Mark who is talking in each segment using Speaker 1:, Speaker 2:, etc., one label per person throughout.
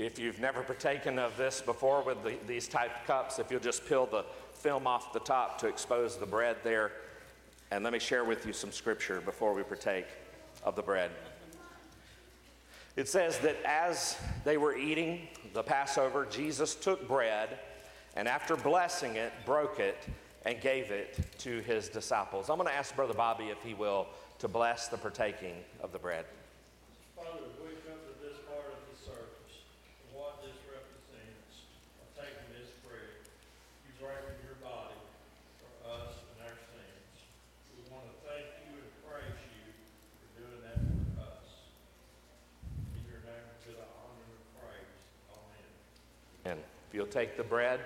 Speaker 1: If you've never partaken of this before with the, these type cups, if you'll just peel the film off the top to expose the bread there, and let me share with you some scripture before we partake of the bread. It says that as they were eating the Passover, Jesus took bread and after blessing it, broke it and gave it to his disciples. I'm going to ask Brother Bobby, if he will, to bless the partaking of the bread.
Speaker 2: Father, we come to this part of the service and what this represents of taking this bread. You breaking your body for us and our sins. We want to thank you and praise you for doing that for us. In your name, to the honor and praise. Amen.
Speaker 1: And if you'll take the bread,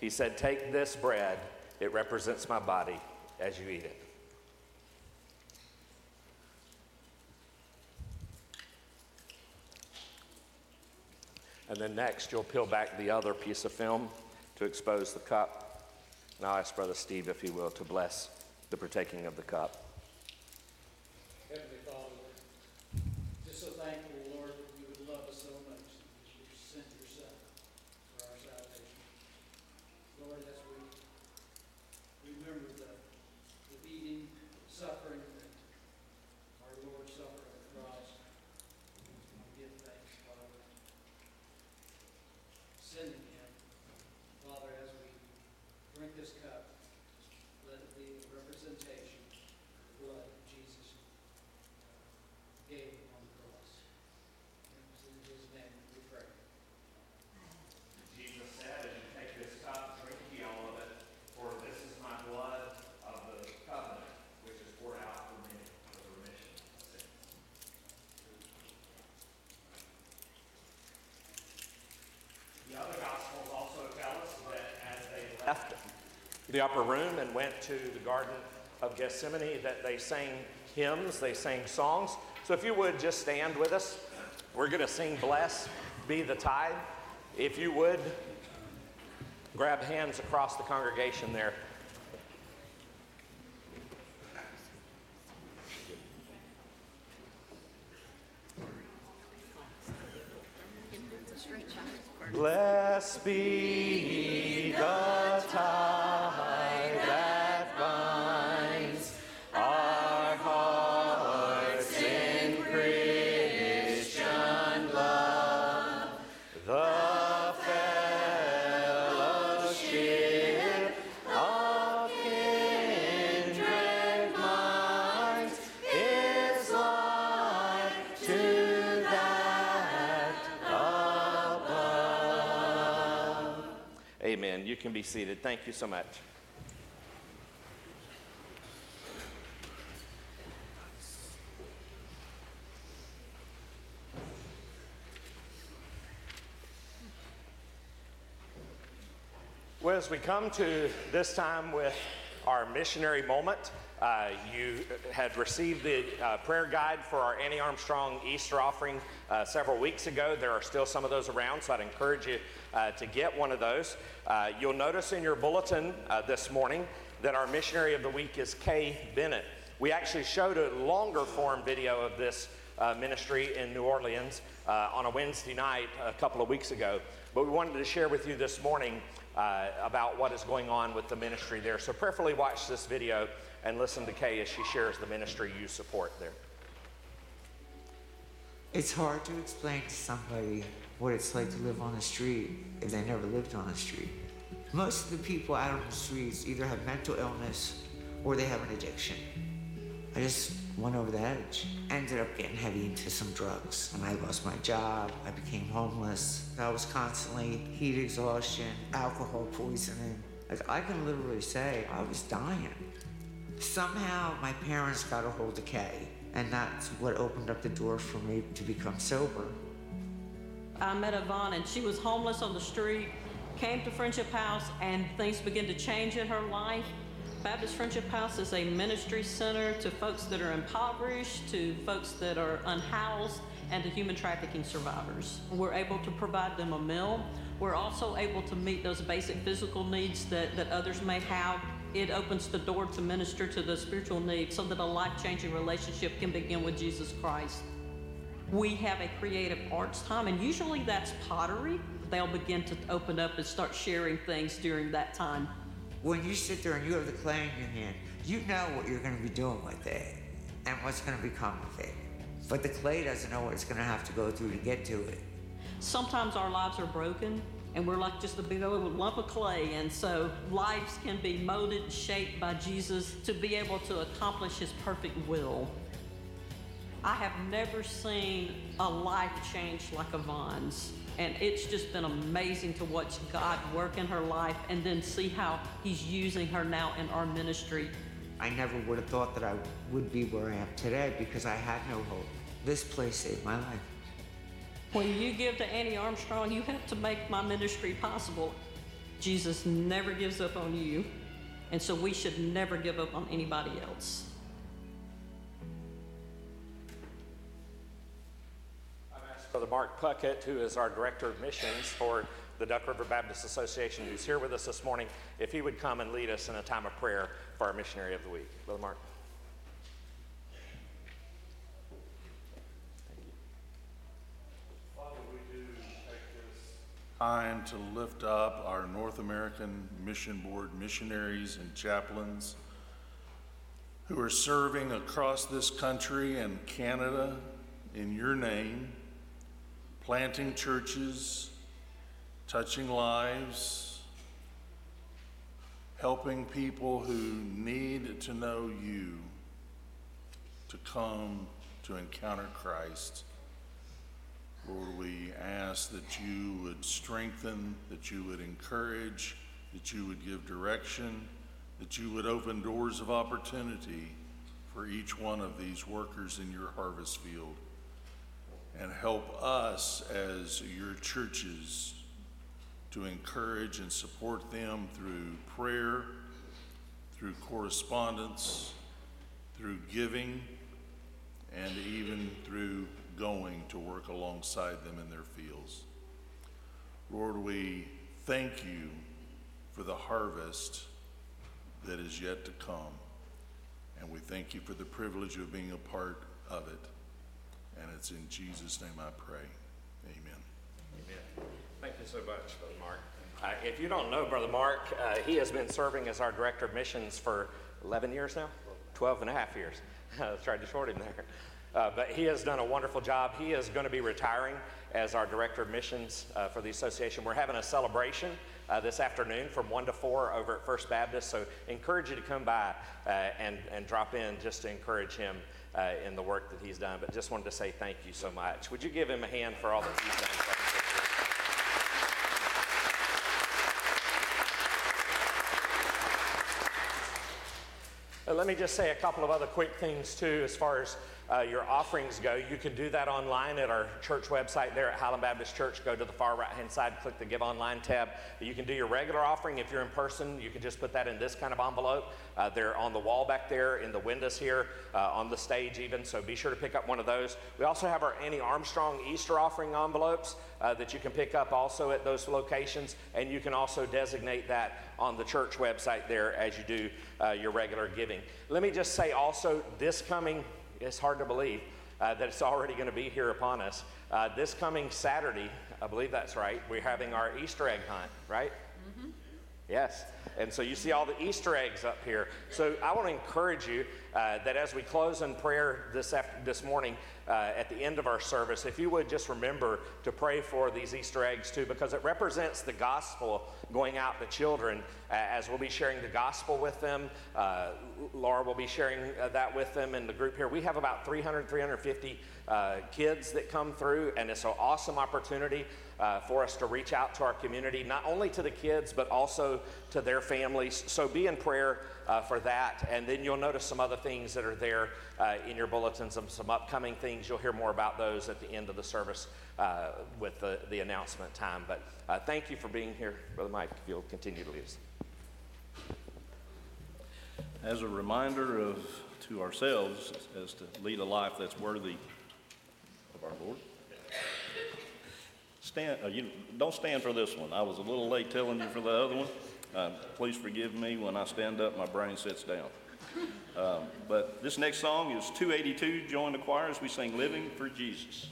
Speaker 1: he said, Take this bread, it represents my body as you eat it. And then next, you'll peel back the other piece of film to expose the cup. And I'll ask Brother Steve, if he will, to bless the partaking of the cup.
Speaker 3: Heavenly Father, just so thankful, Lord, that you would love us so much that you sent your Son for our salvation. Lord, as we remember the, the beating, suffering that our Lord suffered on the cross, we give thanks, Father. Sending him, Father, as we drink this cup, let it be a representation of the blood of Jesus gave on the cross. And it's in his name that we pray.
Speaker 1: Jesus said, as you take this cup, drink ye all of it, for this is my blood of the covenant, which is poured out for many for the remission of sins. The other Gospels also tell us that as they left the upper room and went to the Garden of Gethsemane, that they sang hymns, they sang songs. So if you would just stand with us, we're going to sing Bless Be the Tide. If you would, grab hands across the congregation there. Can be seated. Thank you so much. Well, as we come to this time with our missionary moment, uh, you had received the uh, prayer guide for our Annie Armstrong Easter offering uh, several weeks ago. There are still some of those around, so I'd encourage you uh, to get one of those. Uh, you'll notice in your bulletin uh, this morning that our missionary of the week is Kay Bennett. We actually showed a longer form video of this uh, ministry in New Orleans uh, on a Wednesday night a couple of weeks ago. But we wanted to share with you this morning uh, about what is going on with the ministry there. So prayerfully watch this video and listen to Kay as she shares the ministry you support there.
Speaker 4: It's hard to explain to somebody what it's like to live on the street if they never lived on the street. Most of the people out on the streets either have mental illness or they have an addiction. I just went over the edge. Ended up getting heavy into some drugs. And I lost my job. I became homeless. I was constantly heat exhaustion, alcohol poisoning. Like I can literally say I was dying. Somehow my parents got a hold of Kay, and that's what opened up the door for me to become sober.
Speaker 5: I met Yvonne and she was homeless on the street, came to Friendship House, and things began to change in her life. Baptist Friendship House is a ministry center to folks that are impoverished, to folks that are unhoused, and to human trafficking survivors. We're able to provide them a meal. We're also able to meet those basic physical needs that, that others may have. It opens the door to minister to the spiritual needs so that a life changing relationship can begin with Jesus Christ. we have a creative arts time, and usually that's pottery. They'll begin to open up and start sharing things during that time.
Speaker 4: When you sit there and you have the clay in your hand, you know what you're going to be doing with it and what's going to become of it. But the clay doesn't know what it's going to have to go through to get to it.
Speaker 5: Sometimes our lives are broken, and we're like just a big old lump of clay, and so lives can be molded and shaped by Jesus to be able to accomplish His perfect will. I have never seen a life change like Yvonne's. And it's just been amazing to watch God work in her life and then see how He's using her now in our ministry.
Speaker 4: I never would have thought that I would be where I am today because I had no hope. This place saved my life.
Speaker 5: When you give to Annie Armstrong, you have to make my ministry possible. Jesus never gives up on you, and so we should never give up on anybody else.
Speaker 1: Brother Mark Puckett, who is our Director of Missions for the Duck River Baptist Association, who's here with us this morning, if he would come and lead us in a time of prayer for our missionary of the week. Brother Mark. Thank you.
Speaker 6: Father, we do time to lift up our North American Mission Board missionaries and chaplains who are serving across this country and Canada in your name, planting churches, touching lives, helping people who need to know you to come to encounter Christ. Lord, we ask that you would strengthen, that you would encourage, that you would give direction, that you would open doors of opportunity for each one of these workers in your harvest field. And help us as your churches to encourage and support them through prayer, through correspondence, through giving, and even through going to work alongside them in their fields. Lord, we thank you for the harvest that is yet to come, and we thank you for the privilege of being a part of it. And it's in Jesus' name I pray. Amen.
Speaker 1: Amen. Thank you so much, Brother Mark. Uh, if you don't know Brother Mark, uh, he has been serving as our Director of Missions for 11 years now? 12 and a half years. I tried to short him there. Uh, but he has done a wonderful job. He is going to be retiring as our Director of Missions uh, for the association. We're having a celebration uh, this afternoon from 1 to 4 over at First Baptist. So encourage you to come by uh, and, and drop in just to encourage him uh, in the work that he's done. But just wanted to say thank you so much. Would you give him a hand for all that he's done? Uh, let me just say a couple of other quick things too as far as uh, your offerings go. You can do that online at our church website there at Highland Baptist Church. Go to the far right hand side, click the Give Online tab. You can do your regular offering if you're in person. You can just put that in this kind of envelope. Uh, they're on the wall back there, in the windows here, uh, on the stage even. So be sure to pick up one of those. We also have our Annie Armstrong Easter offering envelopes uh, that you can pick up also at those locations. And you can also designate that on the church website there as you do uh, your regular giving. Let me just say also, this coming it's hard to believe uh, that it's already going to be here upon us. Uh, this coming Saturday, I believe that's right, we're having our Easter egg hunt, right? Yes. And so you see all the Easter eggs up here. So I want to encourage you uh, that as we close in prayer this, after, this morning uh, at the end of our service, if you would just remember to pray for these Easter eggs too, because it represents the gospel going out to children uh, as we'll be sharing the gospel with them. Uh, Laura will be sharing uh, that with them in the group here. We have about 300, 350 uh, kids that come through, and it's an awesome opportunity uh, for us to reach out to our community, not only to the kids, but also to their families. So be in prayer uh, for that. And then you'll notice some other things that are there uh, in your bulletins, some, some upcoming things. You'll hear more about those at the end of the service uh, with the, the announcement time. But uh, thank you for being here, Brother Mike, if you'll continue to lead us.
Speaker 2: As a reminder of, to ourselves, as to lead a life that's worthy of our Lord. Stand, uh, you, don't stand for this one. I was a little late telling you for the other one. Uh, please forgive me when I stand up, my brain sits down. Um, but this next song is 282. Join the choir as we sing Living for Jesus.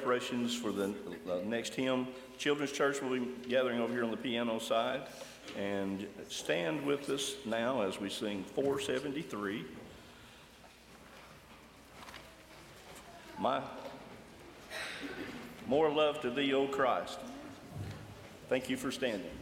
Speaker 7: Preparations for the uh, next hymn, Children's Church will be gathering over here on the piano side. And stand with us now as we sing 473. My more love to thee, O Christ. Thank you for standing.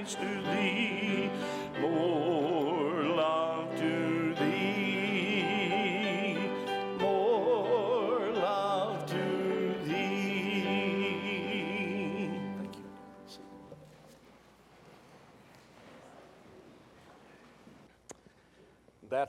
Speaker 7: Christ, to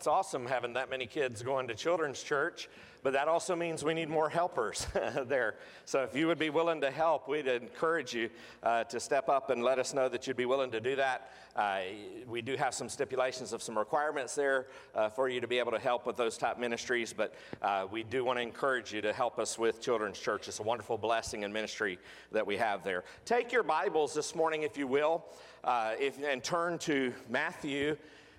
Speaker 1: That's awesome having that many kids going to children's church, but that also means we need more helpers there. So if you would be willing to help, we'd encourage you uh, to step up and let us know that you'd be willing to do that. Uh, we do have some stipulations of some requirements there uh, for you to be able to help with those type ministries, but uh, we do want to encourage you to help us with children's church. It's a wonderful blessing and ministry that we have there. Take your Bibles this morning, if you will, uh, if, and turn to Matthew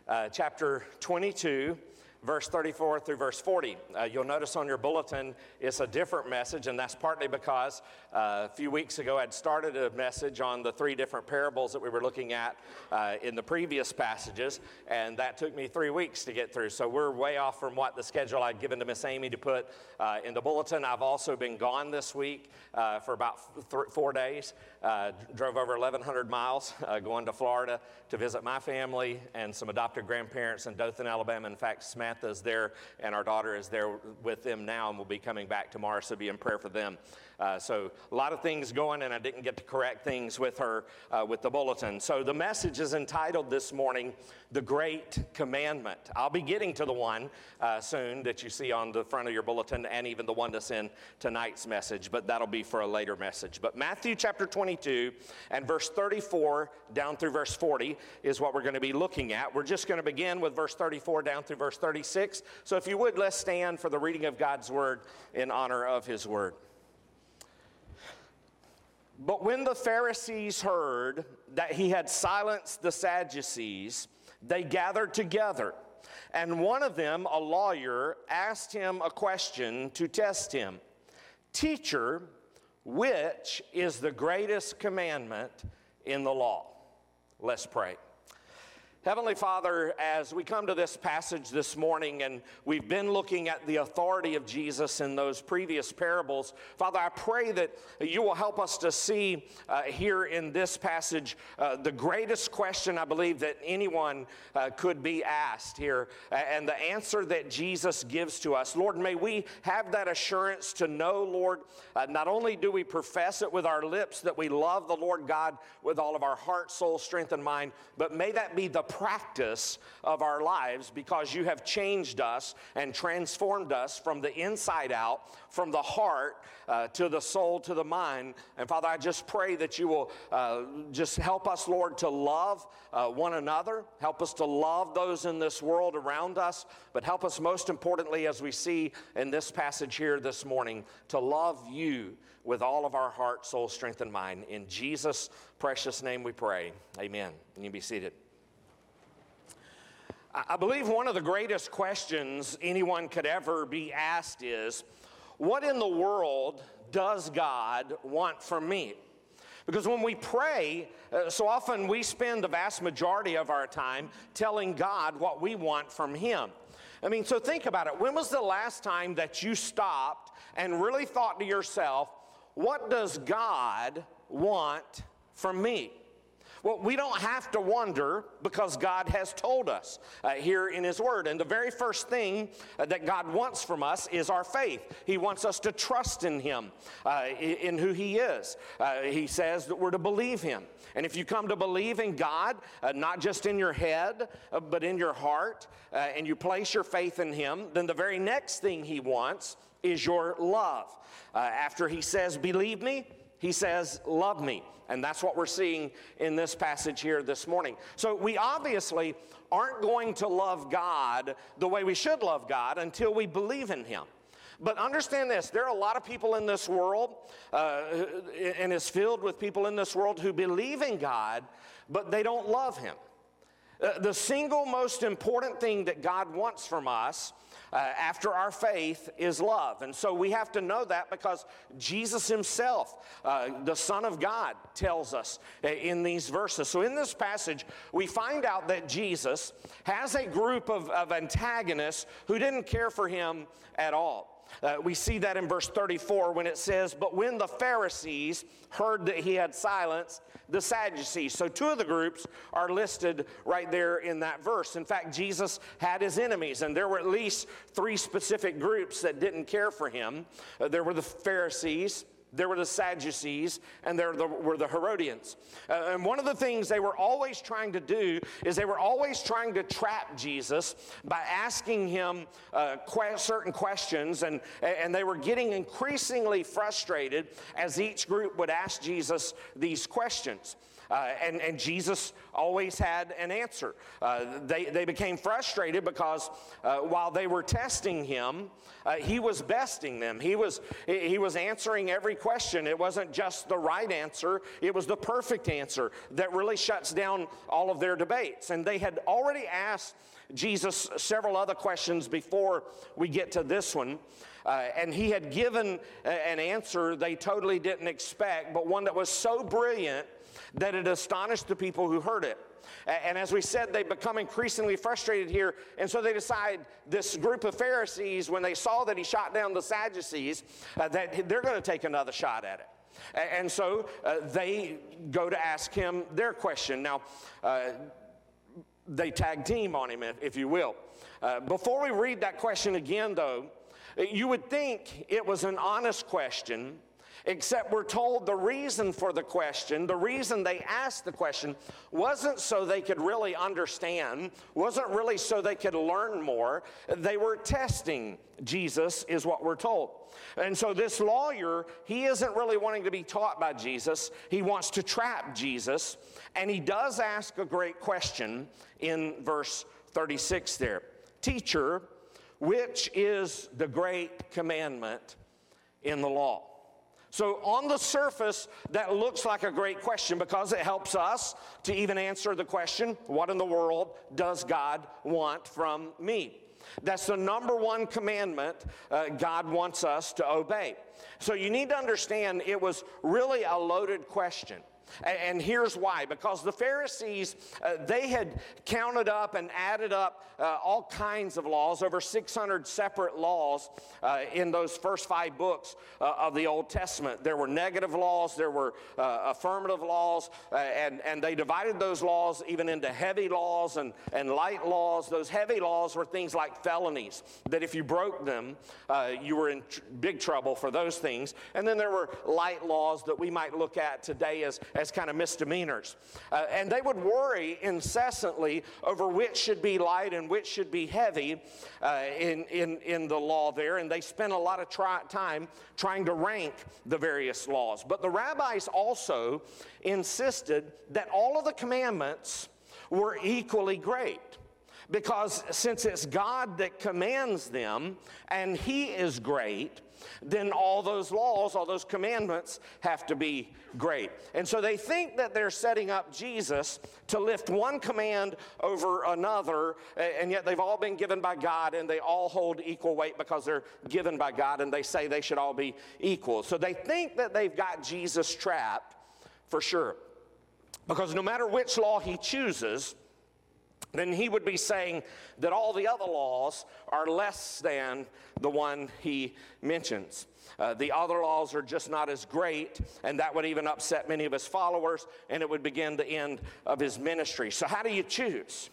Speaker 1: uh, chapter 22, verse 34 through verse 40. Uh, you'll notice on your bulletin it's a different message, and that's partly because uh, a few weeks ago I'd started a message on the three different parables that we were looking at uh, in the previous passages, and that took me three weeks to get through. So we're way off from what the schedule I'd given to Miss Amy to put uh, in the bulletin. I've also been gone this week uh, for about th- four days. Uh, drove over 1,100 miles uh, going to Florida to visit my family and some adopted grandparents in Dothan, Alabama. In fact, Samantha's there and our daughter is there with them now and will be coming back tomorrow, so be in prayer for them. Uh, so a lot of things going, and I didn't get to correct things with her uh, with the bulletin. So the message is entitled this morning, "The Great Commandment." I'll be getting to the one uh, soon that you see on the front of your bulletin, and even the one that's in tonight's message, but that'll be for a later message. But Matthew chapter 22 and verse 34 down through verse 40 is what we're going to be looking at. We're just going to begin with verse 34 down through verse 36. So if you would, let's stand for the reading of God's word in honor of His word. But when the Pharisees heard that he had silenced the Sadducees, they gathered together. And one of them, a lawyer, asked him a question to test him Teacher, which is the greatest commandment in the law? Let's pray. Heavenly Father, as we come to this passage this morning and we've been looking at the authority of Jesus in those previous parables, Father, I pray that you will help us to see uh, here in this passage uh, the greatest question I believe that anyone uh, could be asked here and the answer that Jesus gives to us. Lord, may we have that assurance to know, Lord, uh, not only do we profess it with our lips that we love the Lord God with all of our heart, soul, strength, and mind, but may that be the practice of our lives because you have changed us and transformed us from the inside out, from the heart uh, to the soul to the mind. And Father, I just pray that you will uh, just help us, Lord, to love uh, one another, help us to love those in this world around us, but help us most importantly, as we see in this passage here this morning, to love you with all of our heart, soul, strength, and mind. In Jesus' precious name we pray. Amen. And you be seated. I believe one of the greatest questions anyone could ever be asked is what in the world does God want from me? Because when we pray, uh, so often we spend the vast majority of our time telling God what we want from Him. I mean, so think about it. When was the last time that you stopped and really thought to yourself, what does God want from me? Well, we don't have to wonder because God has told us uh, here in His Word. And the very first thing uh, that God wants from us is our faith. He wants us to trust in Him, uh, in who He is. Uh, he says that we're to believe Him. And if you come to believe in God, uh, not just in your head, but in your heart, and you place your faith in Him, then the very next thing He wants is your love. after He says, Believe me, He says, Love me. And that's what we're seeing in this passage here this morning. So we obviously aren't going to love God the way we should love God until we believe in Him. But understand this there are a lot of people in this world, uh, and is filled with people in this world who believe in God, but they don't love Him. Uh, the single most important thing that God wants from us uh, after our faith is love. And so we have to know that because Jesus himself, uh, the Son of God, tells us uh, in these verses. So in this passage, we find out that Jesus has a group of, of antagonists who didn't care for him at all. Uh, we see that in verse 34 when it says, But when the Pharisees heard that he had silenced the Sadducees. So, two of the groups are listed right there in that verse. In fact, Jesus had his enemies, and there were at least three specific groups that didn't care for him. Uh, there were the Pharisees, there were the Sadducees, and there were the Herodians. Uh, and one of the things they were always trying to do is they were always trying to trap Jesus by asking him uh, certain questions, and, and they were getting increasingly frustrated as each group would ask Jesus these questions. Uh, and, and Jesus always had an answer. Uh, they, they became frustrated because uh, while they were testing him, uh, he was besting them. He was, he was answering every question. It wasn't just the right answer, it was the perfect answer that really shuts down all of their debates. And they had already asked Jesus several other questions before we get to this one. Uh, and he had given an answer they totally didn't expect, but one that was so brilliant that it astonished the people who heard it. And as we said, they become increasingly frustrated here. And so they decide, this group of Pharisees, when they saw that he shot down the Sadducees, uh, that they're going to take another shot at it. And so uh, they go to ask him their question. Now, uh, they tag team on him, if, if you will. Uh, before we read that question again, though, you would think it was an honest question Except we're told the reason for the question, the reason they asked the question, wasn't so they could really understand, wasn't really so they could learn more. They were testing Jesus, is what we're told. And so this lawyer, he isn't really wanting to be taught by Jesus. He wants to trap Jesus. And he does ask a great question in verse 36 there Teacher, which is the great commandment in the law? So, on the surface, that looks like a great question because it helps us to even answer the question what in the world does God want from me? That's the number one commandment uh, God wants us to obey. So, you need to understand it was really a loaded question. And here's why because the Pharisees, uh, they had counted up and added up uh, all kinds of laws, over 600 separate laws uh, in those first five books uh, of the Old Testament. There were negative laws, there were uh, affirmative laws, uh, and, and they divided those laws even into heavy laws and, and light laws. Those heavy laws were things like felonies, that if you broke them, you were in tr- big trouble for those things. And then there were light laws that we might look at today as, as kind of misdemeanors. Uh, and they would worry incessantly over which should be light and which should be heavy uh, in, in, in the law there. And they spent a lot of try, time trying to rank the various laws. But the rabbis also insisted that all of the commandments were equally great. Because since it's God that commands them and He is great, then all those laws, all those commandments have to be great. And so they think that they're setting up Jesus to lift one command over another, and yet they've all been given by God and they all hold equal weight because they're given by God and they say they should all be equal. So they think that they've got Jesus trapped for sure. Because no matter which law he chooses, then he would be saying that all the other laws are less than the one he mentions. Uh, the other laws are just not as great, and that would even upset many of his followers, and it would begin the end of his ministry. So, how do you choose?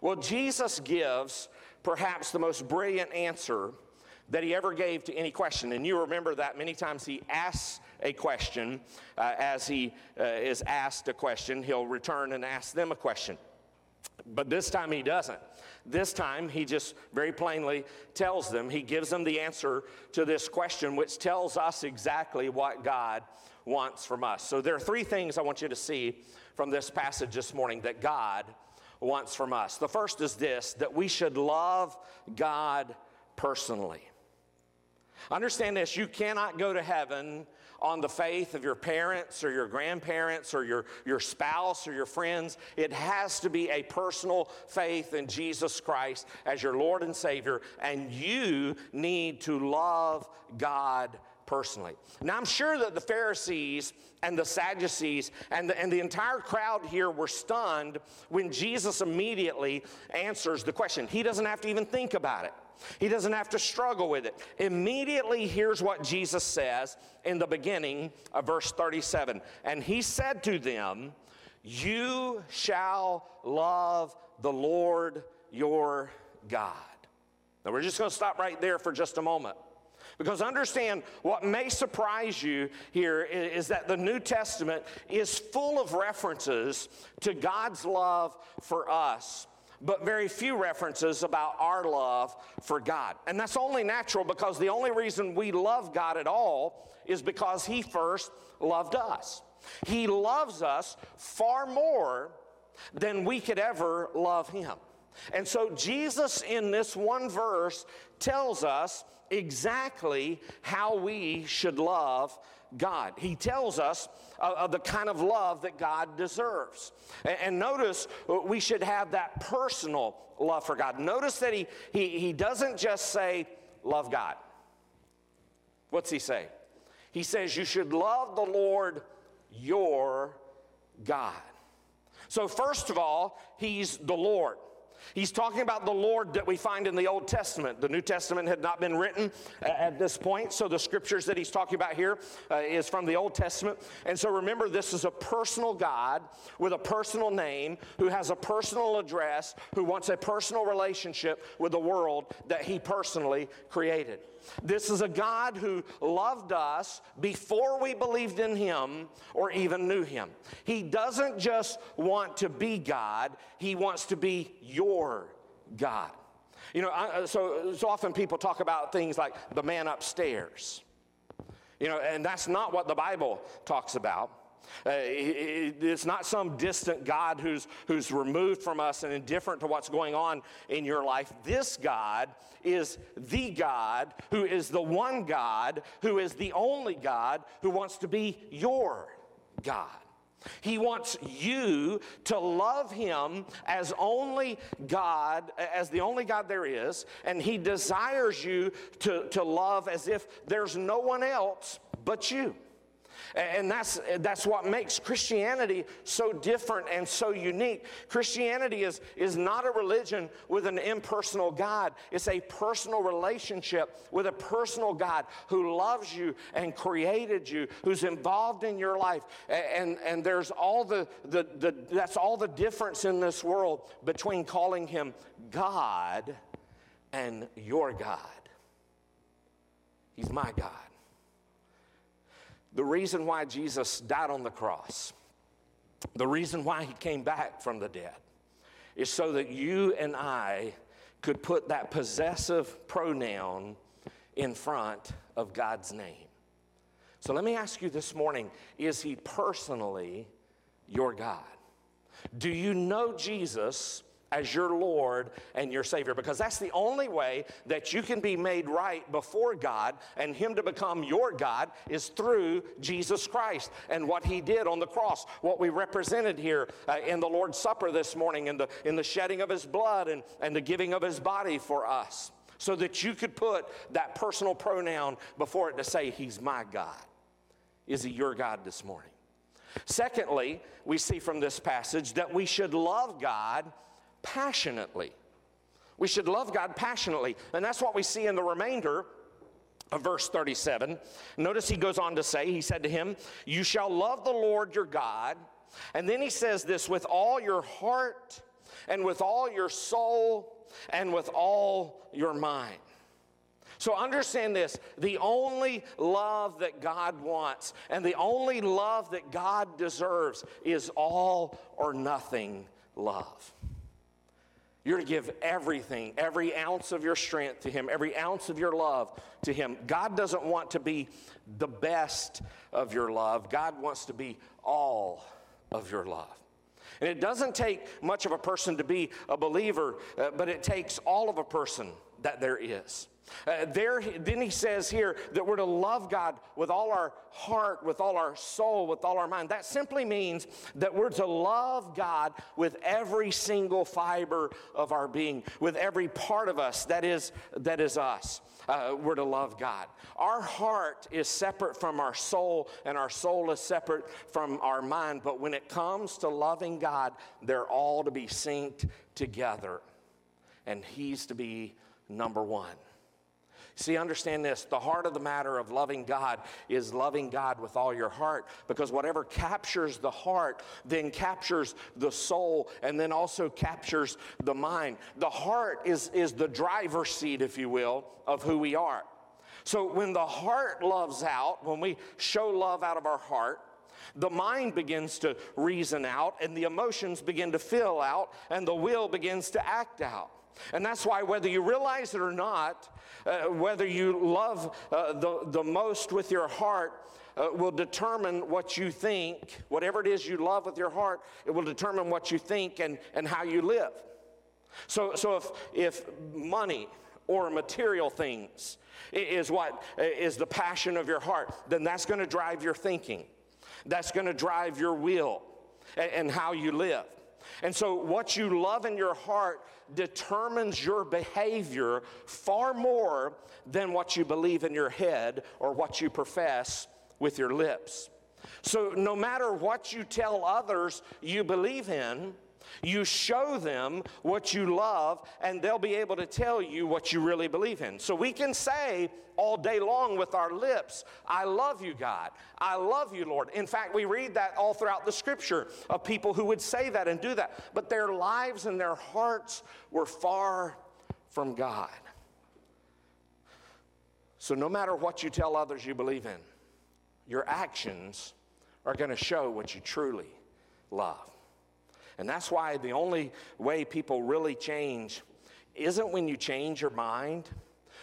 Speaker 1: Well, Jesus gives perhaps the most brilliant answer that he ever gave to any question. And you remember that many times he asks a question. Uh, as he uh, is asked a question, he'll return and ask them a question. But this time he doesn't. This time he just very plainly tells them, he gives them the answer to this question, which tells us exactly what God wants from us. So there are three things I want you to see from this passage this morning that God wants from us. The first is this that we should love God personally. Understand this you cannot go to heaven on the faith of your parents or your grandparents or your, your spouse or your friends. It has to be a personal faith in Jesus Christ as your Lord and Savior, and you need to love God personally. Now, I'm sure that the Pharisees and the Sadducees and the, and the entire crowd here were stunned when Jesus immediately answers the question. He doesn't have to even think about it. He doesn't have to struggle with it. Immediately, here's what Jesus says in the beginning of verse 37 And he said to them, You shall love the Lord your God. Now, we're just going to stop right there for just a moment. Because understand, what may surprise you here is, that the New Testament is full of references to God's love for us but very few references about our love for God. And that's only natural because the only reason we love God at all is because He first loved us. He loves us far more than we could ever love Him. And so Jesus, in this one verse, tells us exactly how we should love God. He tells us uh, of the kind of love that God deserves. And, and notice we should have that personal love for God. Notice that he, he, he doesn't just say, love God. What's he say? He says, you should love the Lord your God. So, first of all, he's the Lord. He's talking about the Lord that we find in the Old Testament. The New Testament had not been written at this point, so the scriptures that he's talking about here uh, is from the Old Testament. And so remember, this is a personal God with a personal name who has a personal address, who wants a personal relationship with the world that he personally created. This is a God who loved us before we believed in Him or even knew Him. He doesn't just want to be God, He wants to be your God. You know, I, so, so often people talk about things like the man upstairs. You know, and that's not what the Bible talks about. Uh, it- it's not some distant God who's, who's removed from us and indifferent to what's going on in your life. This God is the God who is the one God, who is the only God, who wants to be your God. He wants you to love him as only God, as the only God there is, and he desires you to, to love as if there's no one else but you. And that's, that's what makes Christianity so different and so unique. Christianity is, is not a religion with an impersonal God, it's a personal relationship with a personal God who loves you and created you, who's involved in your life. And, and there's all the, the, the, that's all the difference in this world between calling him God and your God. He's my God. The reason why Jesus died on the cross, the reason why he came back from the dead, is so that you and I could put that possessive pronoun in front of God's name. So let me ask you this morning is he personally your God? Do you know Jesus as your Lord and your Savior because that's the only way that you can be made right before God and Him to become your God is through Jesus Christ and what He did on the cross, what we represented here uh, in the Lord's Supper this morning, in the, in the shedding of His blood and, and the giving of His body for us, so that you could put that personal pronoun before it to say, He's my God. Is He your God this morning? Secondly, we see from this passage that we should love God passionately. We should love God passionately. And that's what we see in the remainder of verse 37. Notice he goes on to say, He said to him, You shall love the Lord your God. And then he says this with all your heart and with all your soul and with all your mind. So understand this the only love that God wants and the only love that God deserves is all or nothing love. You're to give everything, every ounce of your strength to Him, every ounce of your love to Him. God doesn't want to be the best of your love, God wants to be all of your love. And it doesn't take much of a person to be a believer, uh, but it takes all of a person that there is. Uh, there, then he says here that we're to love God with all our heart, with all our soul, with all our mind. That simply means that we're to love God with every single fiber of our being, with every part of us that is, that is us. Uh, we're to love God. Our heart is separate from our soul, and our soul is separate from our mind. But when it comes to loving God, they're all to be synced together, and He's to be number one. See, understand this the heart of the matter of loving God is loving God with all your heart because whatever captures the heart then captures the soul and then also captures the mind. The heart is, is the driver's seat, if you will, of who we are. So when the heart loves out, when we show love out of our heart, the mind begins to reason out, and the emotions begin to fill out, and the will begins to act out. And that's why, whether you realize it or not, uh, whether you love uh, the, the most with your heart, uh, will determine what you think. Whatever it is you love with your heart, it will determine what you think and, and how you live. So, so if, if money or material things is what uh, the passion of your heart, then that's going to drive your thinking. That's going to drive your will and, and how you live. And so, what you love in your heart determines your behavior far more than what you believe in your head or what you profess with your lips. So, no matter what you tell others you believe in, you show them what you love, and they'll be able to tell you what you really believe in. So we can say all day long with our lips, I love you, God. I love you, Lord. In fact, we read that all throughout the scripture of people who would say that and do that. But their lives and their hearts were far from God. So no matter what you tell others you believe in, your actions are going to show what you truly love. And that's why the only way people really change isn't when you change your mind.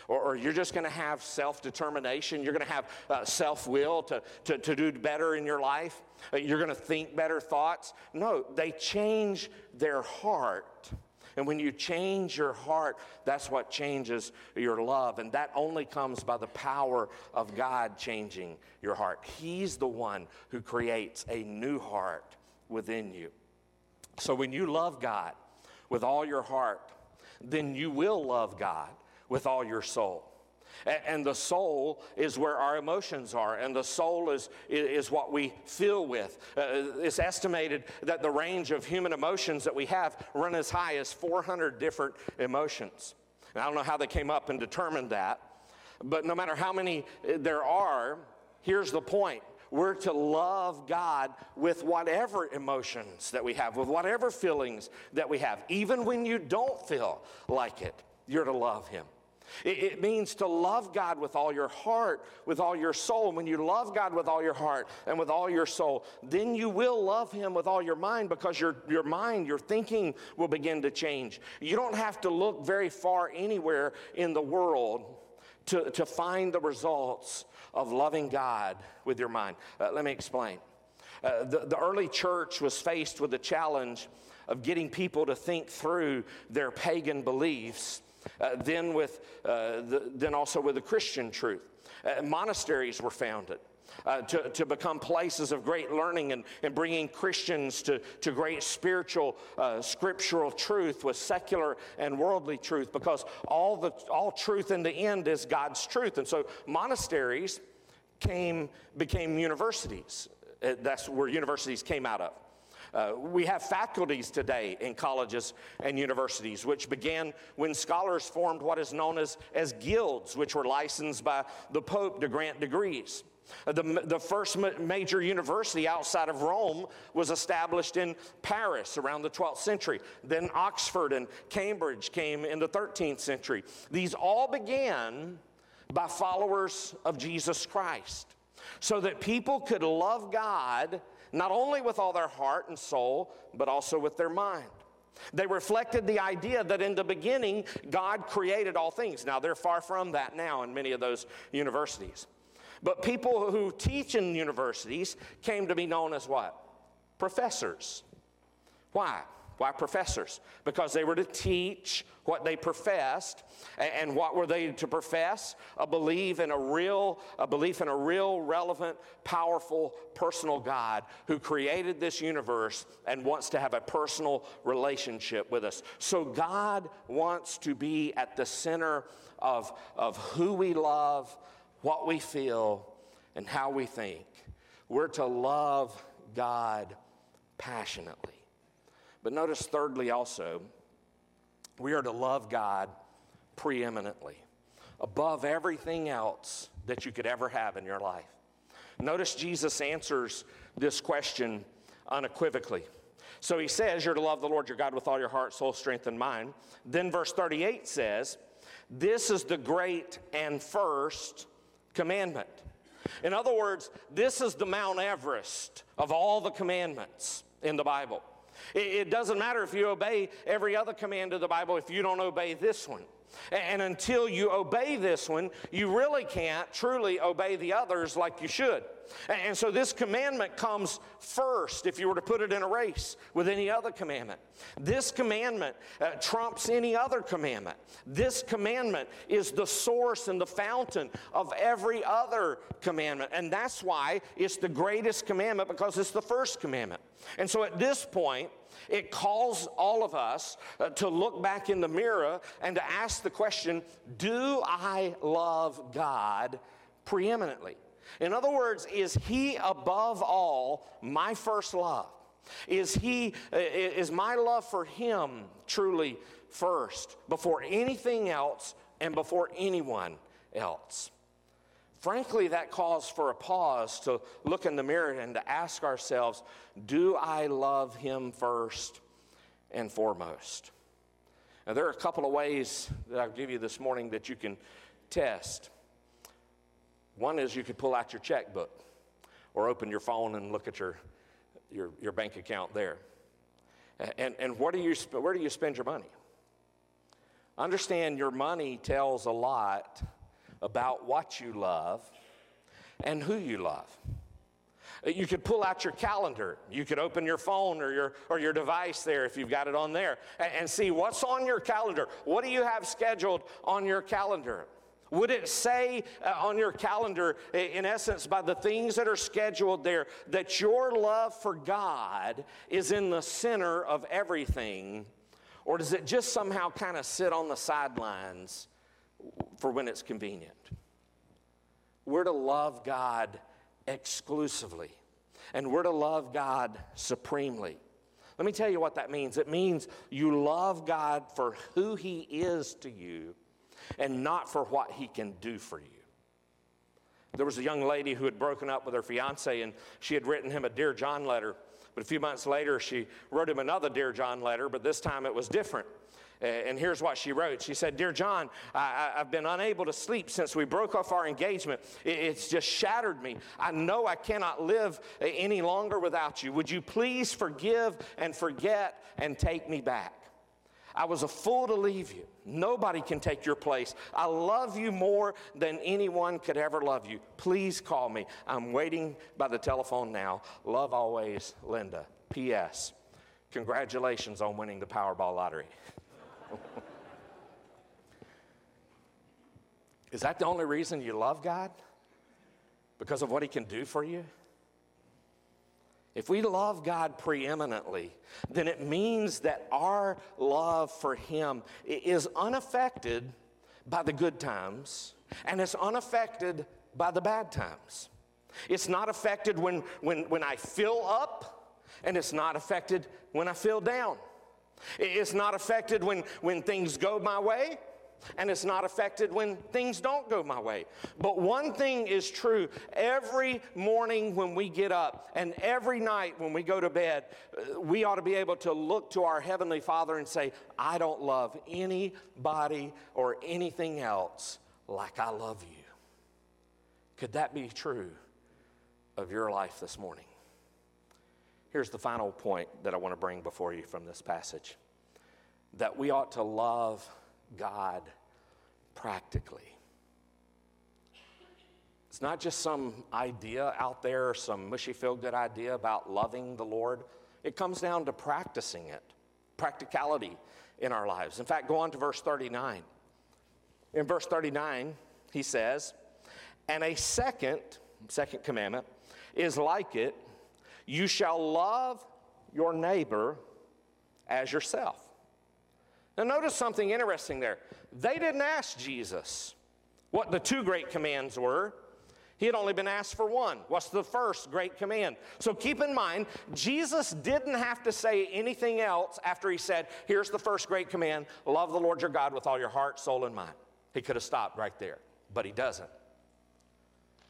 Speaker 1: Or, or you're just going to have self determination. You're going to have uh, self will to, to, to do better in your life. Uh, you're going to think better thoughts. No, they change their heart. And when you change your heart, that's what changes your love. And that only comes by the power of God changing your heart. He's the one who creates a new heart within you. So when you love God with all your heart, then you will love God with all your soul. And the soul is where our emotions are, and the soul is, is what we feel with. Uh, it's estimated that the range of human emotions that we have run as high as 400 different emotions. And I don't know how they came up and determined that, but no matter how many uh, there are, here's the point. We're to love God with whatever emotions that we have, with whatever feelings that we have. Even when you don't feel like it, you're to love Him. It, it means to love God with all your heart, with all your soul. When you love God with all your heart and with all your soul, then you will love Him with all your mind because your, your mind, your thinking will begin to change. You don't have to look very far anywhere in the world to, to find the results of loving God with your mind. Uh, let me explain. Uh, the, the early church was faced with the challenge of getting people to think through their pagan beliefs, uh, then, with, uh, the, then also with the Christian truth. Uh, monasteries were founded. Uh, to, to become places of great learning and, and bringing Christians to, to great spiritual, uh, scriptural truth with secular and worldly truth, because all, the, all truth in the end is God's truth. And so monasteries came, became universities. Uh, That's where universities came out of. Uh, we have faculties today in colleges and universities, which began when scholars formed what is known as, as guilds, which were licensed by the Pope to grant degrees. The, the first major university outside of Rome was established in Paris around the 12th century. Then Oxford and Cambridge came in the 13th century. These all began by followers of Jesus Christ so that people could love God not only with all their heart and soul, but also with their mind. They reflected the idea that in the beginning, God created all things. Now, they're far from that now in many of those universities. But people who teach in universities came to be known as what? Professors. Why? Why professors? Because they were to teach what they professed. And what were they to profess? A belief in a real, a belief in a real, relevant, powerful, personal God who created this universe and wants to have a personal relationship with us. So God wants to be at the center of, of who we love, what we feel, and how we think. We're to love God passionately. But notice, thirdly, also, we are to love God preeminently, above everything else that you could ever have in your life. Notice Jesus answers this question unequivocally. So he says, You're to love the Lord your God with all your heart, soul, strength, and mind. Then verse 38 says, This is the great and first commandment. In other words, this is the Mount Everest of all the commandments in the Bible. It, doesn't matter if you obey every other command of the Bible if you don't obey this one. And until you obey this one, you really can't truly obey the others like you should. And so this commandment comes first if you were to put it in a race with any other commandment. This commandment uh, trumps any other commandment. This commandment is the source and the fountain of every other commandment. And that's why it's the greatest commandment because it's the first commandment. And so at this point, it calls all of us uh, to look back in the mirror and to ask the question Do I love God preeminently? In other words, is He above all my first love? Is He, uh, is my love for Him truly first before anything else and before anyone else? Frankly, that calls for a pause to look in the mirror and to ask ourselves do I love Him first and foremost? Now, there are a couple of ways that I'll give you this morning that you can test. One is you could pull out your checkbook or open your phone and look at your, your, your bank account there. And, and where, do you, where do you spend your money? Understand your money tells a lot about what you love and who you love. You could pull out your calendar. You could open your phone or your, or your device there if you've got it on there and, and see what's on your calendar. What do you have scheduled on your calendar? Would it say uh, on your calendar, in essence, by the things that are scheduled there, that your love for God is in the center of everything? Or does it just somehow kind of sit on the sidelines for when it's convenient. We're to love God exclusively, and we're to love God supremely. Let me tell you what that means. It means you love God for who He is to you and not for what He can do for you. There was a young lady who had broken up with her fiance, and she had written him a Dear John letter. But a few months later, she wrote him another Dear John letter, but this time it was different. And here's what she wrote. She said, Dear John, I, have been unable to sleep since we broke off our engagement. It's just shattered me. I know I cannot live uh, any longer without you. Would you please forgive and forget and take me back? I was a fool to leave you. Nobody can take your place. I love you more than anyone could ever love you. Please call me. I'm waiting by the telephone now. Love always, Linda. P.S. Congratulations on winning the Powerball lottery. Is that the only reason you love God? Because of what He can do for you? If we love God preeminently, then it means that our love for Him is unaffected by the good times and it's unaffected by the bad times. It's not affected when, when, when I fill up, and it's not affected when I feel down. It's not affected when, when things go my way, and it's not affected when things don't go my way. But one thing is true every morning when we get up, and every night when we go to bed, uh, we ought to be able to look to our Heavenly Father and say, I don't love anybody or anything else like I love you. Could that be true of your life this morning? Here's the final point that I want to bring before you from this passage that we ought to love God practically. It's not just some idea out there, some mushy feel good idea about loving the Lord. It comes down to practicing it, practicality in our lives. In fact, go on to verse 39. In verse 39, he says, And a second, second commandment, is like it you shall love your neighbor as yourself. Now, notice something interesting there. They didn't ask Jesus what the two great commands were. He had only been asked for one. What's the first great command? So keep in mind, Jesus didn't have to say anything else after he said, Here's the first great command love the Lord your God with all your heart, soul, and mind. He could have stopped right there, but he doesn't.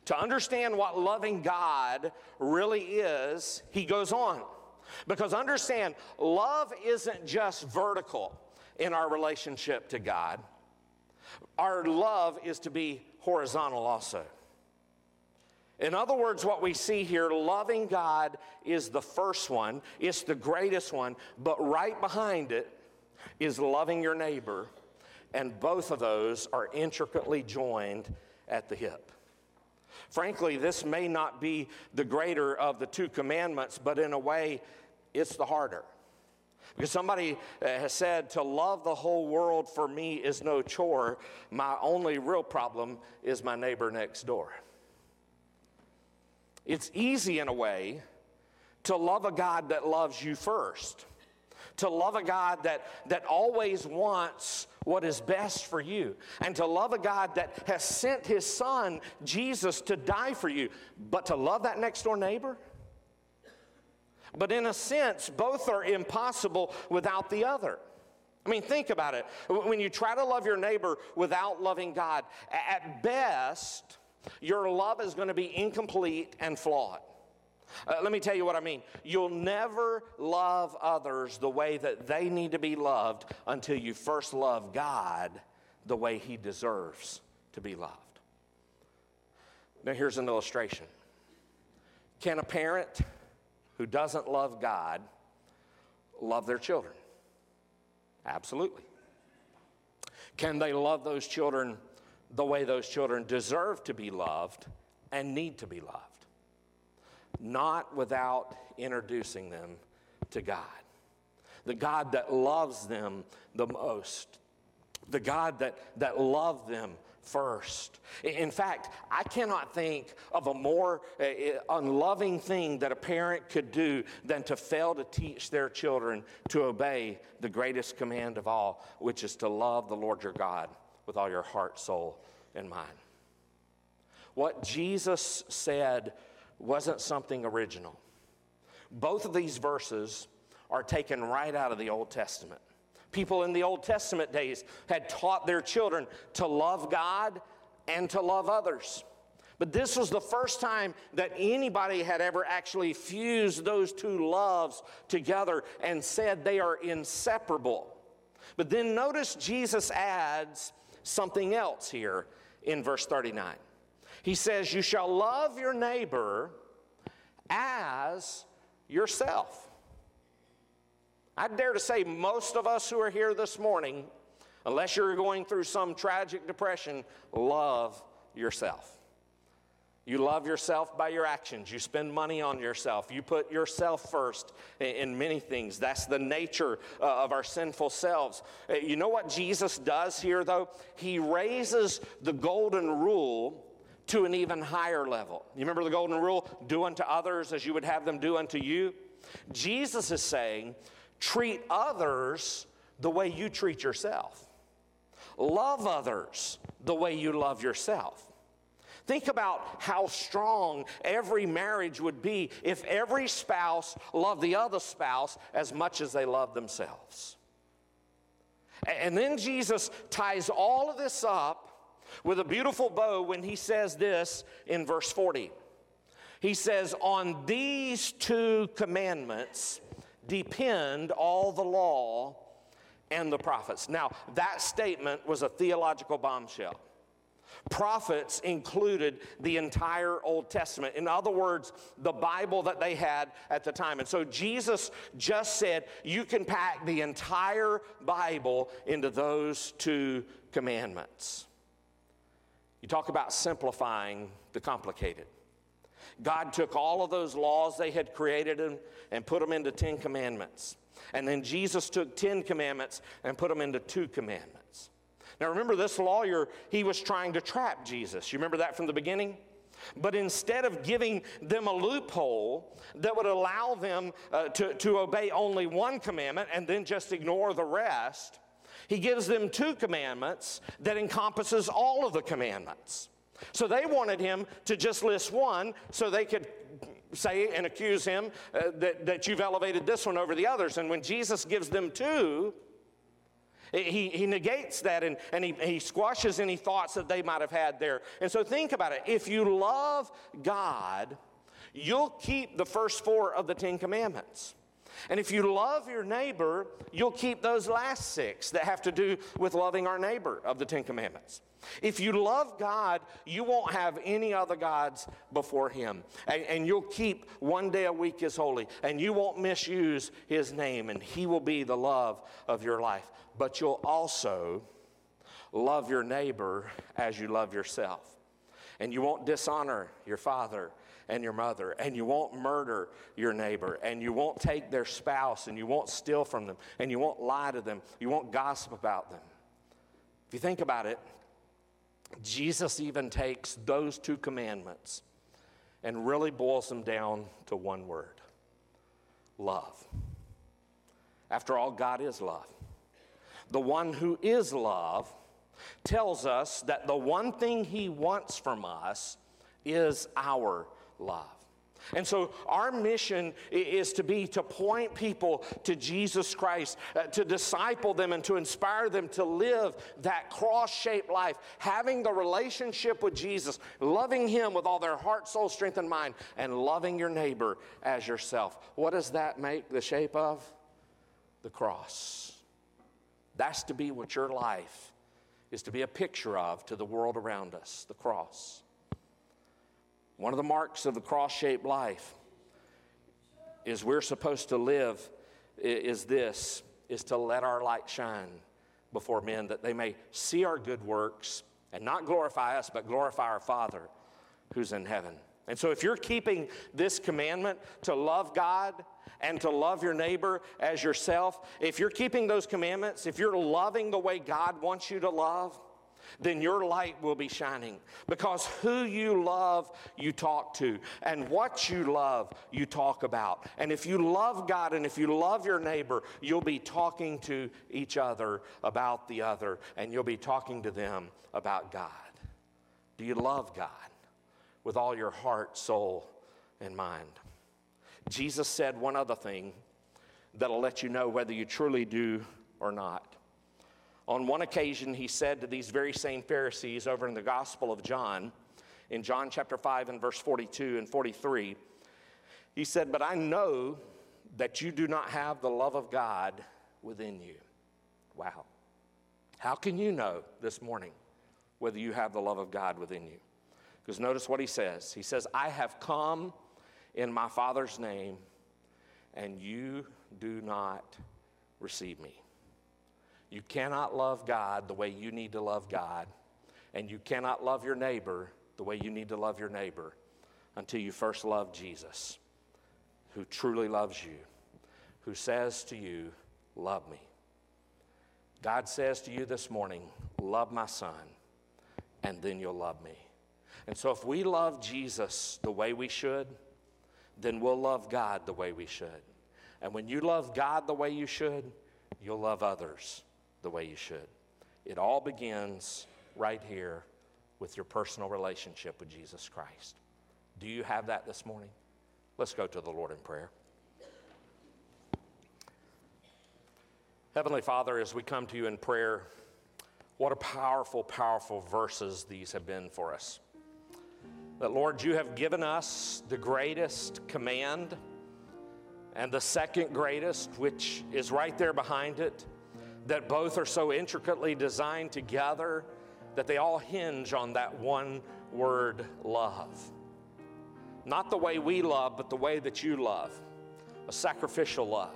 Speaker 1: To understand what loving God really is, he goes on. Because understand, love isn't just vertical in our relationship to God, our love is to be horizontal also. In other words, what we see here, loving God is the first one, it's the greatest one, but right behind it is loving your neighbor, and both of those are intricately joined at the hip. Frankly, this may not be the greater of the two commandments, but in a way, it's the harder. Because somebody uh, has said to love the whole world for me is no chore. My only real problem is my neighbor next door. It's easy in a way to love a God that loves you first to love a God that, that always wants what is best for you, and to love a God that has sent his son, Jesus, to die for you, but to love that next door neighbor? But in a sense, both are impossible without the other. I mean, think about it. When you try to love your neighbor without loving God, at best, your love is going to be incomplete and flawed. Uh, let me tell you what I mean. You'll never love others the way that they need to be loved until you first love God the way He deserves to be loved. Now, here's an illustration Can a parent who doesn't love God love their children? Absolutely. Can they love those children the way those children deserve to be loved and need to be loved? Not without introducing them to God. The God that loves them the most, the God that, that loved them first. In fact, I cannot think of a more uh, unloving thing that a parent could do than to fail to teach their children to obey the greatest command of all, which is to love the Lord your God with all your heart, soul, and mind. What Jesus said wasn't something original. Both of these verses are taken right out of the Old Testament. People in the Old Testament days had taught their children to love God and to love others. But this was the first time that anybody had ever actually fused those two loves together and said they are inseparable. But then notice Jesus adds something else here in verse 39. He says, You shall love your neighbor as yourself. I dare to say, most of us who are here this morning, unless you're going through some tragic depression, love yourself. You love yourself by your actions. You spend money on yourself. You put yourself first in many things. That's the nature uh, of our sinful selves. Uh, you know what Jesus does here, though? He raises the golden rule to an even higher level. You remember the golden rule? Do unto others as you would have them do unto you. Jesus is saying, treat others the way you treat yourself, love others the way you love yourself. Think about how strong every marriage would be if every spouse loved the other spouse as much as they love themselves. And then Jesus ties all of this up with a beautiful bow when he says this in verse 40. He says, On these two commandments depend all the law and the prophets. Now, that statement was a theological bombshell. Prophets included the entire Old Testament. In other words, the Bible that they had at the time. And so Jesus just said, you can pack the entire Bible into those two commandments. You talk about simplifying the complicated. God took all of those laws they had created and, and put them into 10 commandments. And then Jesus took 10 commandments and put them into two commandments. Now remember, this lawyer, he was trying to trap Jesus. You remember that from the beginning? But instead of giving them a loophole that would allow them uh, to, to obey only one commandment and then just ignore the rest, he gives them two commandments that encompasses all of the commandments. So they wanted him to just list one so they could say and accuse him uh, that, that you've elevated this one over the others. And when Jesus gives them two, he, he negates that and, and he, he squashes any thoughts that they might have had there. And so think about it. If you love God, you'll keep the first four of the Ten Commandments. And if you love your neighbor, you'll keep those last six that have to do with loving our neighbor of the Ten Commandments. If you love God, you won't have any other gods before Him. And, and, you'll keep one day a week as holy. And you won't misuse His name. And He will be the love of your life. But you'll also love your neighbor as you love yourself. And you won't dishonor your father and your mother, and you won't murder your neighbor, and you won't take their spouse, and you won't steal from them, and you won't lie to them, you won't gossip about them. If you think about it, Jesus even takes those two commandments and really boils them down to one word love. After all, God is love. The one who is love tells us that the one thing he wants from us is our love. And so, our mission is to be to point people to Jesus Christ, uh, to disciple them, and to inspire them to live that cross shaped life, having the relationship with Jesus, loving Him with all their heart, soul, strength, and mind, and loving your neighbor as yourself. What does that make the shape of? The cross. That's to be what your life is to be a picture of to the world around us the cross. One of the marks of the cross shaped life is we're supposed to live is this is to let our light shine before men that they may see our good works and not glorify us but glorify our father who's in heaven. And so if you're keeping this commandment to love god and to love your neighbor as yourself if you're keeping those commandments if you're loving the way god wants you to love then your light will be shining. Because who you love, you talk to. And what you love, you talk about. And if you love God and if you love your neighbor, you'll be talking to each other about the other. And you'll be talking to them about God. Do you love God with all your heart, soul, and mind? Jesus said one other thing that'll let you know whether you truly do or not. On one occasion, he said to these very same Pharisees over in the Gospel of John, in John chapter 5 and verse 42 and 43, he said, But I know that you do not have the love of God within you. Wow. How can you know this morning whether you have the love of God within you? Because notice what he says. He says, I have come in my Father's name, and you do not receive me. You cannot love God the way you need to love God, and you cannot love your neighbor the way you need to love your neighbor until you first love Jesus, who truly loves you, who says to you, Love me. God says to you this morning, Love my son, and then you'll love me. And so, if we love Jesus the way we should, then we'll love God the way we should. And when you love God the way you should, you'll love others the way you should. It all begins right here with your personal relationship with Jesus Christ. Do you have that this morning? Let's go to the Lord in prayer. Heavenly Father, as we come to you in prayer, what a powerful, powerful verses these have been for us. That, Lord, you have given us the greatest command and the second greatest, which is right there behind it that both are so intricately designed together that they all hinge on that one word love. Not the way we love, but the way that you love a sacrificial love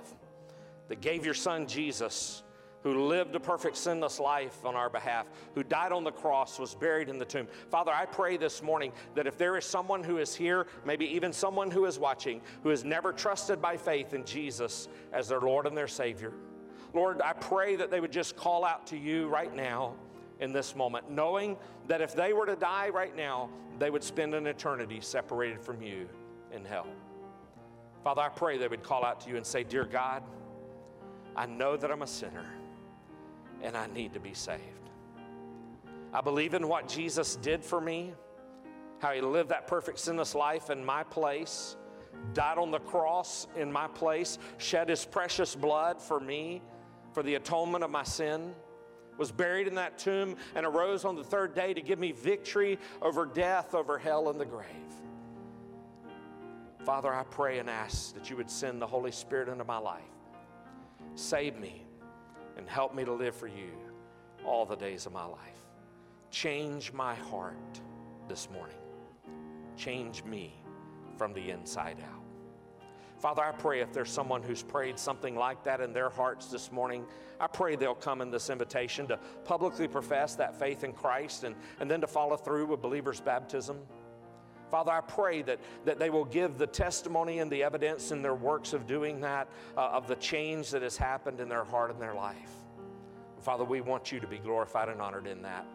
Speaker 1: that gave your son Jesus, who lived a perfect sinless life on our behalf, who died on the cross, was buried in the tomb. Father, I pray this morning that if there is someone who is here, maybe even someone who is watching, who has never trusted by faith in Jesus as their Lord and their Savior, Lord, I pray that they would just call out to you right now in this moment, knowing that if they were to die right now, they would spend an eternity separated from you in hell. Father, I pray they would call out to you and say, Dear God, I know that I'm a sinner and I need to be saved. I believe in what Jesus did for me, how he lived that perfect sinless life in my place, died on the cross in my place, shed his precious blood for me for the atonement of my sin, was buried in that tomb, and arose on the third day to give me victory over death, over hell, and the grave. Father, I pray and ask that you would send the Holy Spirit into my life. Save me and help me to live for you all the days of my life. Change my heart this morning. Change me from the inside out. Father, I pray if there's someone who's prayed something like that in their hearts this morning, I pray they'll come in this invitation to publicly profess that faith in Christ and, and then to follow through with believer's baptism. Father, I pray that, that they will give the testimony and the evidence in their works of doing that, uh, of the change that has happened in their heart and their life. Father, we want you to be glorified and honored in that.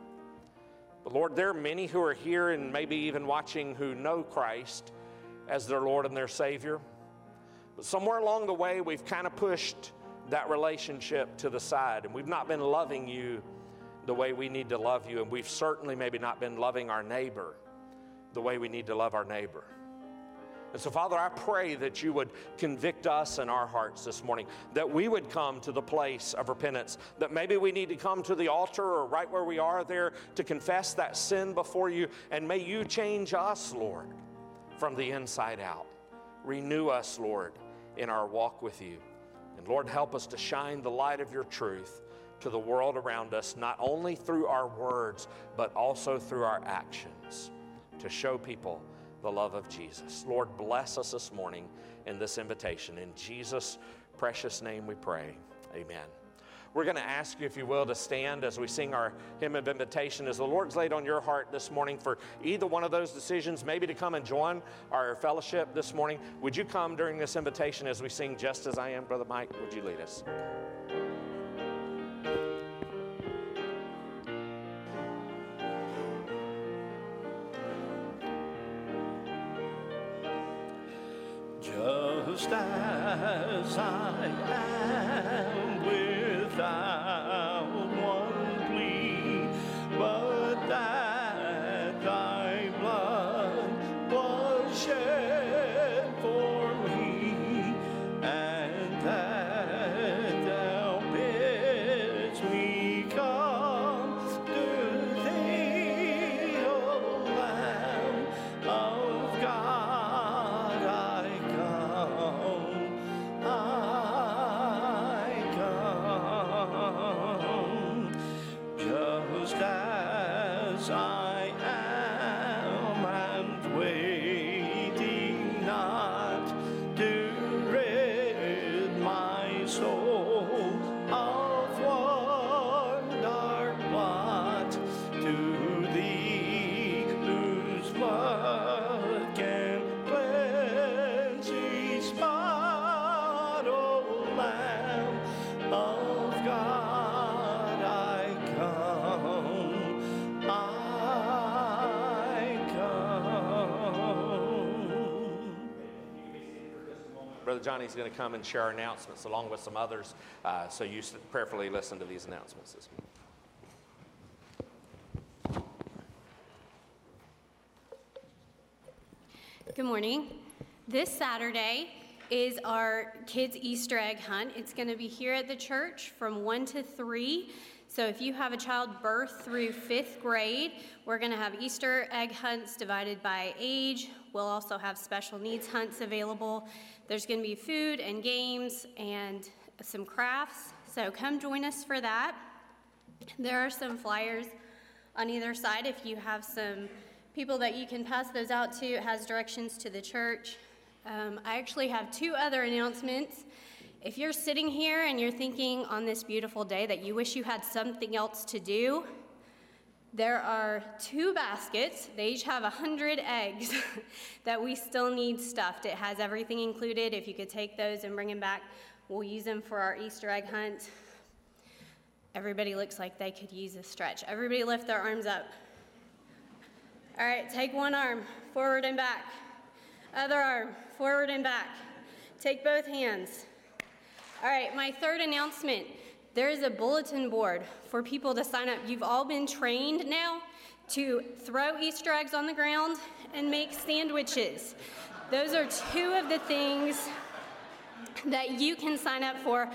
Speaker 1: But Lord, there are many who are here and maybe even watching who know Christ as their Lord and their Savior. But somewhere along the way, we've kind of pushed that relationship to the side and we've not been loving you the way we need to love you. And we've certainly maybe not been loving our neighbor the way we need to love our neighbor. And so, Father, I pray that you would convict us in our hearts this morning, that we would come to the place of repentance, that maybe we need to come to the altar or right where we are there to confess that sin before you, and may you change us, Lord, from the inside out. Renew us, Lord, in our walk with you. And Lord, help us to shine the light of your truth to the world around us, not only through our words, but also through our actions to show people the love of Jesus. Lord, bless us this morning in this invitation. In Jesus' precious name we pray. Amen. We're going to ask you, if you will, to stand as we sing our hymn of invitation. As the Lord's laid on your heart this morning for either one of those decisions, maybe to come and join our fellowship this morning, would you come during this invitation as we sing Just As I Am? Brother Mike, would you lead us?
Speaker 8: Just as I am.
Speaker 1: Johnny's going to come and share announcements along with some others, uh, so you prayerfully listen to these announcements. this morning.
Speaker 9: Good morning. This Saturday is our kids' Easter egg hunt. It's going to be here at the church from 1 to 3. So if you have a child birth through fifth grade, we're going to have Easter egg hunts divided by age. We'll also have special needs hunts available. There's going to be food and games and some crafts. So come join us for that. There are some flyers on either side if you have some people that you can pass those out to. It has directions to the church. Um, I actually have two other announcements. If you're sitting here and you're thinking on this beautiful day that you wish you had something else to do, there are two baskets. They each have 100 eggs that we still need stuffed. It has everything included. If you could take those and bring them back, we'll use them for our Easter egg hunt. Everybody looks like they could use a stretch. Everybody lift their arms up. All right, take one arm, forward and back. Other arm, forward and back. Take both hands. All right, my third announcement there is a bulletin board for people to sign up. You've all been trained now to throw Easter eggs on the ground and make sandwiches. Those are two of the things that you can sign up for.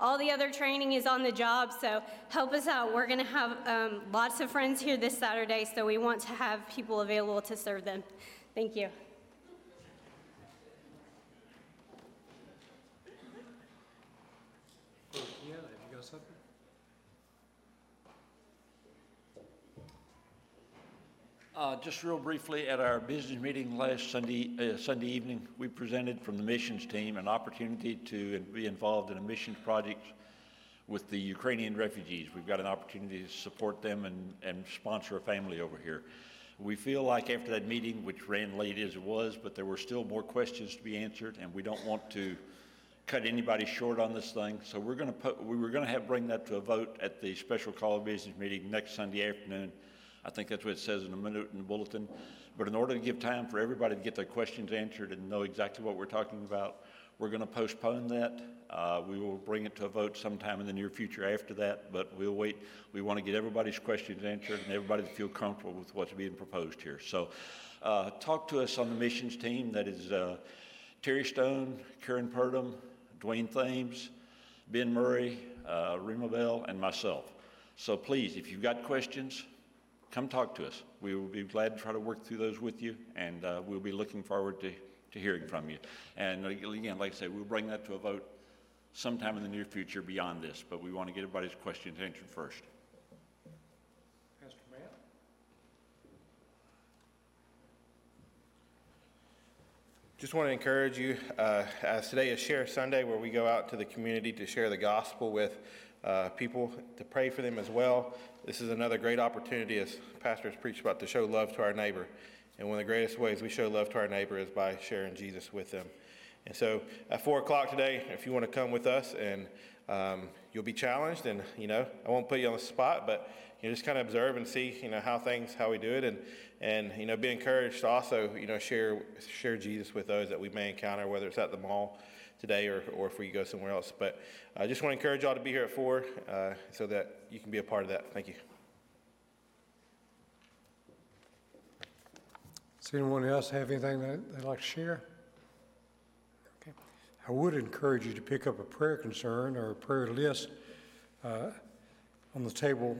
Speaker 9: All the other training is on the job, so help us out. We're going to have um, lots of friends here this Saturday, so we want to have people available to serve them. Thank you.
Speaker 3: Yeah, have you got something?
Speaker 10: Uh, Just real briefly, at our business meeting last Sunday, uh, Sunday evening, we presented from the missions team an opportunity to be involved in a missions project with the Ukrainian refugees. We've got an opportunity to support them and, and sponsor a family over here. We feel like after that meeting, which ran late as it was, but there were still more questions to be answered, and we don't want to cut anybody short on this thing. So we're going to put, we were going to have, bring that to a vote at the special call of business meeting next Sunday afternoon. I think that's what it says in a minute in the bulletin. But in order to give time for everybody to get their questions answered and know exactly what we're talking about, we're going to postpone that. Uh, we will bring it to a vote sometime in the near future after that, but we'll wait. We want to get everybody's questions answered and everybody to feel comfortable with what's being proposed here. So uh, talk to us on the missions team. That is uh, Terry Stone, Karen Purdom, Dwayne Thames, Ben Murray, uh, Rima Bell, and myself. So please, if you've got questions, come talk to us. We will be glad to try to work through those with you, and uh, we'll be looking forward to, to hearing from you. And again, like I said, we'll bring that to a vote sometime in the near future beyond this, but we want to get everybody's questions answered first.
Speaker 3: Pastor Matt?
Speaker 11: Just want to encourage you, uh, as today is Share Sunday, where we go out to the community to share the gospel with uh, people, to pray for them as well. This is another great opportunity, as pastors preach about, to show love to our neighbor. And one of the greatest ways we show love to our neighbor is by sharing Jesus with them. And so at 4 o'clock today, if you want to come with us, and um, you'll be challenged, and, you know, I won't put you on the spot, but you know, just kind of observe and see, you know, how things, how we do it, and, and you know, be encouraged to also, you know, share share Jesus with those that we may encounter, whether it's at the mall, today or, or if we go somewhere else. But I just want to encourage y'all to be here at four uh, so that you can be a part of that. Thank you.
Speaker 12: Does anyone else have anything that they'd like to share? Okay. I would encourage you to pick up a prayer concern or a prayer list uh, on the table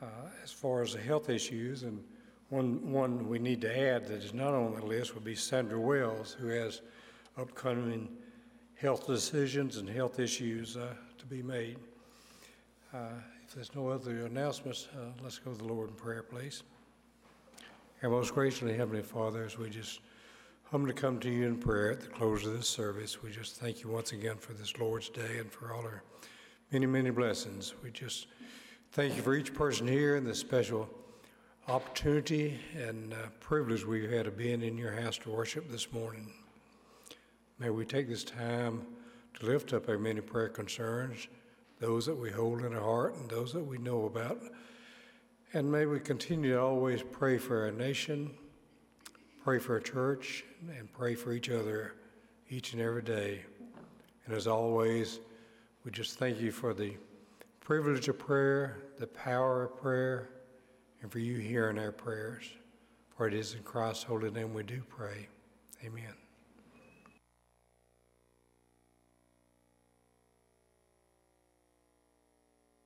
Speaker 12: uh, as far as the health issues. And one, one we need to add that is not on the list would be Sandra Wells, who has upcoming health decisions and health issues uh, to be made. Uh, If there's no other announcements, uh, let's go to the Lord in prayer, please. Our most graciously Heavenly Father, as we just humbly come to you in prayer at the close of this service, we just thank you once again for this Lord's Day and for all our many, many blessings. We just thank you for each person here and the special opportunity and uh, privilege we've had of being in your house to worship this morning. May we take this time to lift up our many prayer concerns, those that we hold in our heart and those that we know about. And may we continue to always pray for our nation, pray for our church, and pray for each other each and every day. And as always, we just thank you for the privilege of prayer, the power of prayer, and for you hearing our prayers. For it is in Christ's holy name we do pray. Amen.